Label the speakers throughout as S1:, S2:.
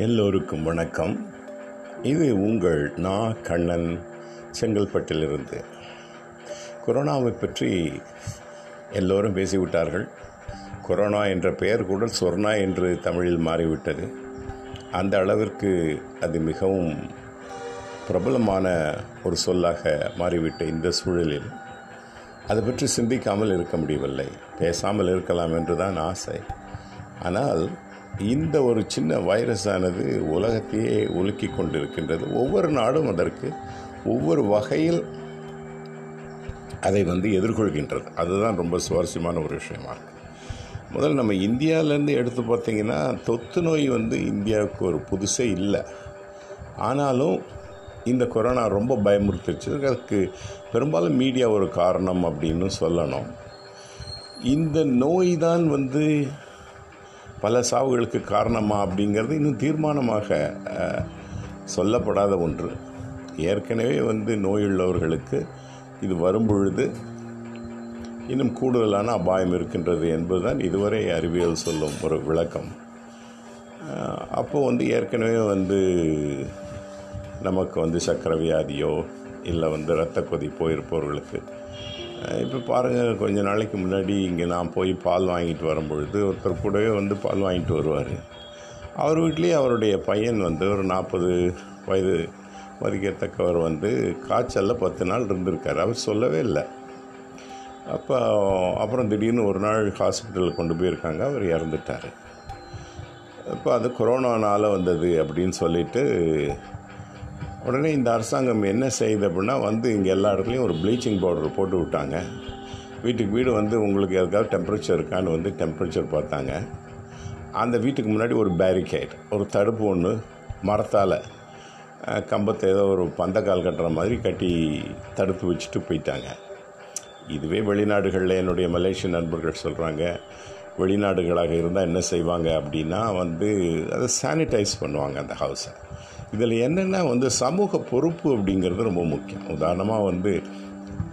S1: எல்லோருக்கும் வணக்கம். இது உங்கள் நா கண்ணன் செங்கல்பட்டிலிருந்து. கொரோனாவை பற்றி எல்லோரும் பேசிவிட்டார்கள். கொரோனா என்ற பெயர் கூட சொர்ணா என்று தமிழில் மாறிவிட்டது. அந்த அளவிற்கு அது மிகவும் பிரபலமான ஒரு சொல்லாக மாறிவிட்ட இந்த சூழலில். அதை பற்றி சிந்திக்காமல் இருக்க முடியவில்லை. பேசாமல் இருக்கலாம் என்று தான் ஆசை. ஆனால் இந்த ஒரு சின்ன வைரஸானது உலகத்தையே உலுக்கி கொண்டிருக்கின்றது. ஒவ்வொரு நாடும் அதற்கு ஒவ்வொரு வகையில் அதை வந்து எதிர்கொள்கின்றது. அதுதான் ரொம்ப சுவாரஸ்யமான ஒரு விஷயமா இருக்கு. முதல்ல நம்ம இந்தியாவிலேருந்து எடுத்து பார்த்தீங்கன்னா தொத்து நோய் வந்து இந்தியாவுக்கு ஒரு புதுசே இல்லை. ஆனாலும் இந்த கொரோனா ரொம்ப பயமுறுத்திருச்சு. அதுக்கு பெரும்பாலும் மீடியா ஒரு காரணம் அப்படின்னு சொல்லணும். இந்த நோய் தான் வந்து பல சாவுகளுக்கு காரணமா அப்படிங்கிறது இன்னும் தீர்மானமாக சொல்லப்படாத ஒன்று. ஏற்கனவே வந்து நோயுள்ளவர்களுக்கு இது வரும்பொழுது இன்னும் கூடுதலான அபாயம் இருக்கின்றது என்பதுதான் இதுவரை அறிவியல் சொல்லும் ஒரு விளக்கம். அப்போது அப்போ வந்து ஏற்கனவே வந்து நமக்கு வந்து சக்கரவியாதியோ இல்லை வந்து இரத்த கொதிப்போ இருப்பவர்களுக்கு இப்போ பாருங்கள் கொஞ்ச நாளைக்கு முன்னாடி இங்கே நான் போய் பால் வாங்கிட்டு வரும்பொழுது ஒருத்தர் கூடவே வந்து பால் வாங்கிட்டு வருவார். அவர் வீட்லேயே அவருடைய பையன் வந்து ஒரு நாற்பது வயது மதிக்கத்தக்கவர் வந்து காய்ச்சலில் பத்து நாள் இருந்திருக்கார். அவர் சொல்லவே இல்லை. அப்போ அப்புறம் திடீர்னு ஒரு நாள் ஹாஸ்பிட்டலில் கொண்டு போயிருக்காங்க அவர் இறந்துட்டார். இப்போ அது கொரோனானால் வந்தது அப்படின்னு சொல்லிட்டு உடனே இந்த அரசாங்கம் என்ன செய்யுது அப்படின்னா வந்து இங்கே எல்லா இடத்துலையும் ஒரு ப்ளீச்சிங் பவுடர் போட்டு விட்டாங்க. வீட்டுக்கு வீடு வந்து உங்களுக்கு எதுக்காவது டெம்பரேச்சர் இருக்கான்னு வந்து டெம்பரேச்சர் பார்த்தாங்க. அந்த வீட்டுக்கு முன்னாடி ஒரு பேரிகேட் ஒரு தடுப்பு ஒன்று மரத்தால் கம்பத்தை ஏதோ ஒரு பந்தக்கால் கட்டுற மாதிரி கட்டி தடுத்து வச்சுட்டு போயிட்டாங்க. இதுவே வெளிநாடுகளில் என்னுடைய மலேசிய நண்பர்கள் சொல்கிறாங்க வெளிநாடுகளாக இருந்தால் என்ன செய்வாங்க அப்படின்னா வந்து அதை சானிடைஸ் பண்ணுவாங்க அந்த ஹவுஸை இதில் என்னென்னா வந்து சமூக பொறுப்பு அப்படிங்கிறது ரொம்ப முக்கியம். உதாரணமாக வந்து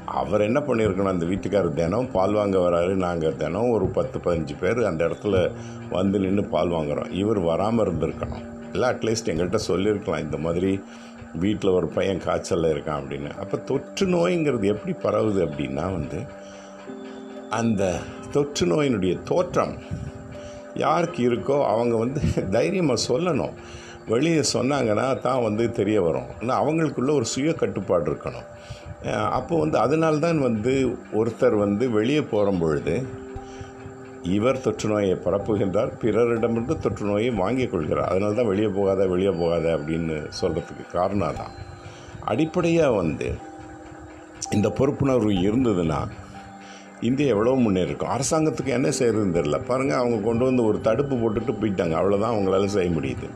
S1: அவர் என்ன பண்ணியிருக்கணும்? அந்த வீட்டுக்காரர் தினம் பால் வாங்க வராரு. நாங்கள் தினம் ஒரு பத்து பதினஞ்சு பேர் அந்த இடத்துல வந்து நின்று பால் வாங்குறோம். இவர் வராமல் இருந்திருக்கணும். இல்லை அட்லீஸ்ட் எங்கள்கிட்ட சொல்லியிருக்கலாம் இந்த மாதிரி வீட்டில் ஒரு பையன் காய்ச்சலில் இருக்கான் அப்படின்னு. அப்போ தொற்று நோய்ங்கிறது எப்படி பரவுது அப்படின்னா வந்து அந்த தொற்று நோயினுடைய தோற்றம் யாருக்கு இருக்கோ அவங்க வந்து தைரியமாக சொல்லணும். வெளியே சொன்னாங்கன்னா தான் வந்து தெரிய வரும். ஆனால் அவங்களுக்குள்ள ஒரு சுய கட்டுப்பாடு இருக்கணும். அப்போ வந்து அதனால்தான் வந்து ஒருத்தர் வந்து வெளியே போகிற பொழுது இவர் தொற்று நோயை பரப்புகின்றார் பிறரிடமிருந்து தொற்று நோயை வாங்கிக் கொள்கிறார். அதனால தான் வெளியே போகாத வெளியே போகாத அப்படின்னு சொல்கிறதுக்கு காரணம் தான் அடிப்படையாக வந்து இந்த பொறுப்புணர்வு இருந்ததுன்னா இந்தியா எவ்வளோ முன்னேறிருக்கும்? அரசாங்கத்துக்கு என்ன செய்கிறதுன்னு தெரில பாருங்கள் அவங்க கொண்டு வந்து ஒரு தடுப்பு போட்டுட்டு போயிட்டாங்க. அவ்வளோதான் அவங்களால செய்ய முடியுது.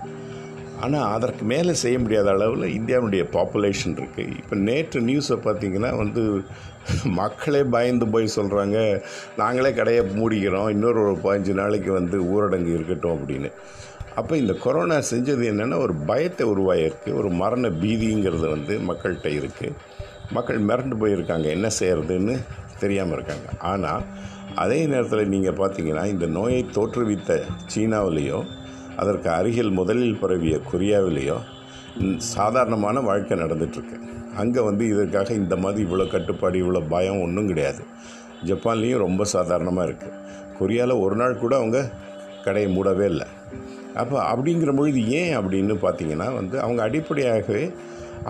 S1: ஆனால் அதற்கு மேலே செய்ய முடியாத அளவில் இந்தியாவுடைய பாப்புலேஷன் இருக்குது இப்போ நேற்று நியூஸை பார்த்திங்கன்னா வந்து மக்களே பயந்து போய் சொல்கிறாங்க நாங்களே கடையை மூடிக்கிறோம் இன்னொரு ஒரு பதினஞ்சு நாளைக்கு வந்து ஊரடங்கு இருக்கட்டும் அப்படின்னு. அப்போ இந்த கொரோனா செஞ்சது என்னென்னா ஒரு பயத்தை உருவாயிருக்கு ஒரு மரண பீதிங்கிறது வந்து மக்கள்கிட்ட இருக்குது மக்கள் மிரண்டு போயிருக்காங்க என்ன செய்கிறதுன்னு தெரியாமல் இருக்காங்க. ஆனால் அதே நேரத்தில் நீங்கள் பார்த்தீங்கன்னா இந்த நோயை தோற்றுவித்த சீனாவிலேயோ அதற்கு அருகில் முதலில் பரவிய கொரியாவிலேயோ சாதாரணமான வாழ்க்கை நடந்துட்டுருக்கு. அங்கே வந்து இதற்காக இந்த மாதிரி இவ்வளோ கட்டுப்பாடு இவ்வளோ பயம் ஒன்றும் கிடையாது. ஜப்பான்லேயும் ரொம்ப சாதாரணமாக இருக்குது கொரியாவில் ஒரு நாள் கூட அவங்க கடையை மூடவே இல்லை. அப்போ அப்படிங்கிற பொழுது ஏன் அப்படின்னு பார்த்தீங்கன்னா வந்து அவங்க அடிப்படையாகவே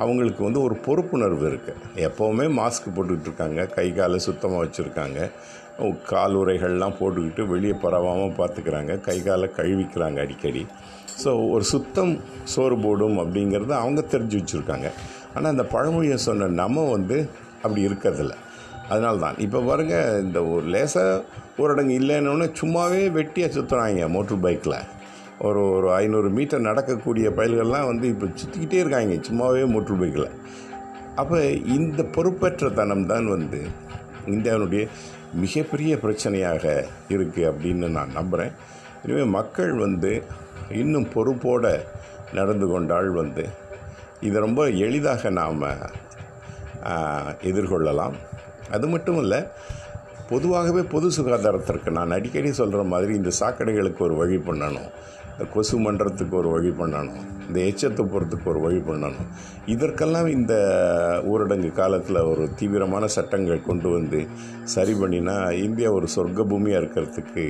S1: அவங்களுக்கு வந்து ஒரு பொறுப்புணர்வு இருக்குது எப்போவுமே மாஸ்க் போட்டுக்கிட்டு இருக்காங்க. கை காலை சுத்தமாக வச்சுருக்காங்க. கால் உரைகள்லாம் போட்டுக்கிட்டு வெளியே பரவாமல் பார்த்துக்கிறாங்க கை காலை கழுவிக்கிறாங்க அடிக்கடி. ஸோ ஒரு சுத்தம் சோறு போடும் அப்படிங்கிறத அவங்க தெரிஞ்சு வச்சுருக்காங்க. ஆனால் அந்த பழமொழியை சொன்ன நம்ம வந்து அப்படி இருக்கிறதில்ல. அதனால தான் இப்போ பாருங்கள் இந்த ஒரு லேசாக ஊரடங்கு இல்லைன்னு சும்மாவே வெட்டியாக சுற்றுறாங்க மோட்டர் பைக்கில் ஒரு ஒரு ஐநூறு மீட்டர் நடக்கக்கூடிய பயல்கள்லாம் வந்து இப்போ சுற்றிக்கிட்டே இருக்காங்க. சும்மாவே மோட்டர் பைக்கில். அப்போ இந்த பொறுப்பற்ற தனம் தான் வந்து இந்தியாவினுடைய மிகப்பெரிய பிரச்சனையாக இருக்குது அப்படின்னு நான் நம்புகிறேன் எனவே மக்கள் வந்து இன்னும் பொறுப்போடு நடந்து கொண்டால் வந்து இதை ரொம்ப எளிதாக நாம் எதிர்கொள்ளலாம். அது மட்டும் இல்லை பொதுவாகவே பொது சுகாதாரத்திற்கு நான் அடிக்கடி சொல்கிற மாதிரி இந்த சாக்கடைகளுக்கு ஒரு வழி பண்ணணும். கொசு மன்றத்துக்கு ஒரு வழி பண்ணணும். இந்த எச்சத்தை போகிறதுக்கு ஒரு வழி பண்ணணும். இதற்கெல்லாம் இந்த ஊரடங்கு காலத்தில் ஒரு தீவிரமான சட்டங்கள் கொண்டு வந்து சரி பண்ணினா இந்தியா ஒரு சொர்க்க பூமியாக இருக்கிறதுக்கு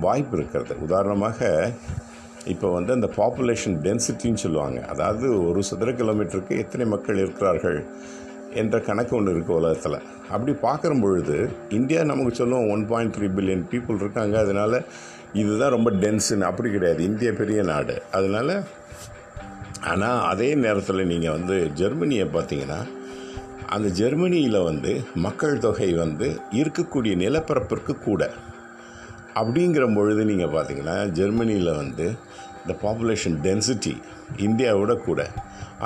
S1: வாய்ப்பு இருக்கிறது. உதாரணமாக இப்போ வந்து அந்த பாப்புலேஷன் டென்சிட்டின்னு சொல்லுவாங்க. அதாவது ஒரு சதுர கிலோமீட்டருக்கு எத்தனை மக்கள் இருக்கிறார்கள்? என்ற கணக்கு ஒன்று இருக்குது உலகத்தில். அப்படி பார்க்குற பொழுது இந்தியா நமக்கு சொல்லுவோம் one point three billion people இருக்காங்க. அதனால் இதுதான் ரொம்ப டென்ஸுன்னு அப்படி கிடையாது. இந்தியா பெரிய நாடு. அதனால் ஆனால் அதே நேரத்தில் நீங்கள் வந்து ஜெர்மனியை பார்த்தீங்கன்னா அந்த ஜெர்மனியில் வந்து மக்கள் தொகை வந்து இருக்கக்கூடிய நிலப்பரப்பிற்கு கூட. அப்படிங்கிற பொழுது நீங்கள் பார்த்தீங்கன்னா ஜெர்மனியில் வந்து இந்த பாப்புலேஷன் டென்சிட்டி இந்தியாவோட கூட.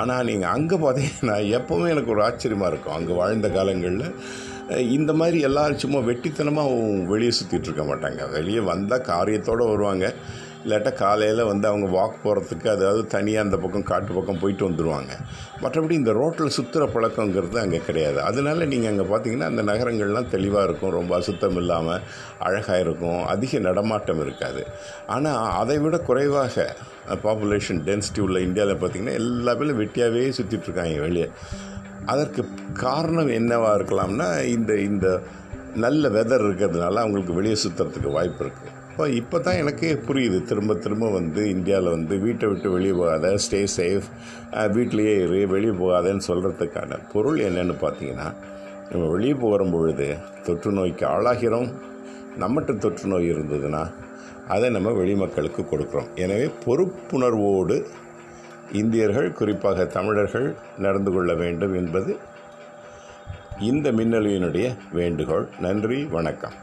S1: ஆனால் நீங்கள் அங்கே பார்த்தீங்கன்னா எப்போவுமே எனக்கு ஒரு ஆச்சரியமாக இருக்கும். அங்கே வாழ்ந்த காலங்களில் இந்த மாதிரி எல்லாரும் சும்மா வெட்டித்தனமாக வெளியே சுற்றிட்டு இருக்க மாட்டாங்க. வெளியே வந்தால் காரியத்தோடு வருவாங்க. இல்லாட்டா காலையில் வந்து அவங்க வாக் போகிறதுக்கு அதாவது தனியாக அந்த பக்கம் காட்டு பக்கம் போயிட்டு வந்துடுவாங்க மற்றபடி இந்த ரோட்டில் சுற்றுற பழக்கங்கிறது அங்கே கிடையாது. அதனால நீங்கள் அங்கே பார்த்தீங்கன்னா அந்த நகரங்கள்லாம் தெளிவாக இருக்கும். ரொம்ப அசுத்தம் இல்லாமல் அழகாக இருக்கும். அதிக நடமாட்டம் இருக்காது. ஆனால் அதை விட குறைவாக பாப்புலேஷன் டென்சிட்டி உள்ள இந்தியாவில் பார்த்தீங்கன்னா எல்லா பேரும் வெட்டியாகவே சுற்றிட்டு இருக்காங்க வெளியே. அதற்கு காரணம் என்னவாக இருக்கலாம்னா இந்த இந்த நல்ல வெதர் இருக்கிறதுனால அவங்களுக்கு வெளியே சுற்றுறதுக்கு வாய்ப்பு இருக்குது இப்போ இப்போ தான் எனக்கே புரியுது. திரும்ப திரும்ப வந்து இந்தியாவில் வந்து வீட்டை விட்டு வெளியே போகாத ஸ்டே சேஃப் வீட்டிலேயே இரு வெளியே போகாதன்னு சொல்கிறதுக்கான பொருள் என்னென்னு பார்த்தீங்கன்னா நம்ம வெளியே போகிற பொழுது தொற்று நோய்க்கு ஆளாகிறோம். நம்மகிட்ட தொற்று நோய் இருந்ததுன்னா அதை நம்ம வெளிமக்களுக்கு கொடுக்குறோம். எனவே பொறுப்புணர்வோடு இந்தியர்கள் குறிப்பாக தமிழர்கள் நடந்து கொள்ள வேண்டும் என்பது இந்த மின்னலினுடைய வேண்டுகோள். நன்றி வணக்கம்.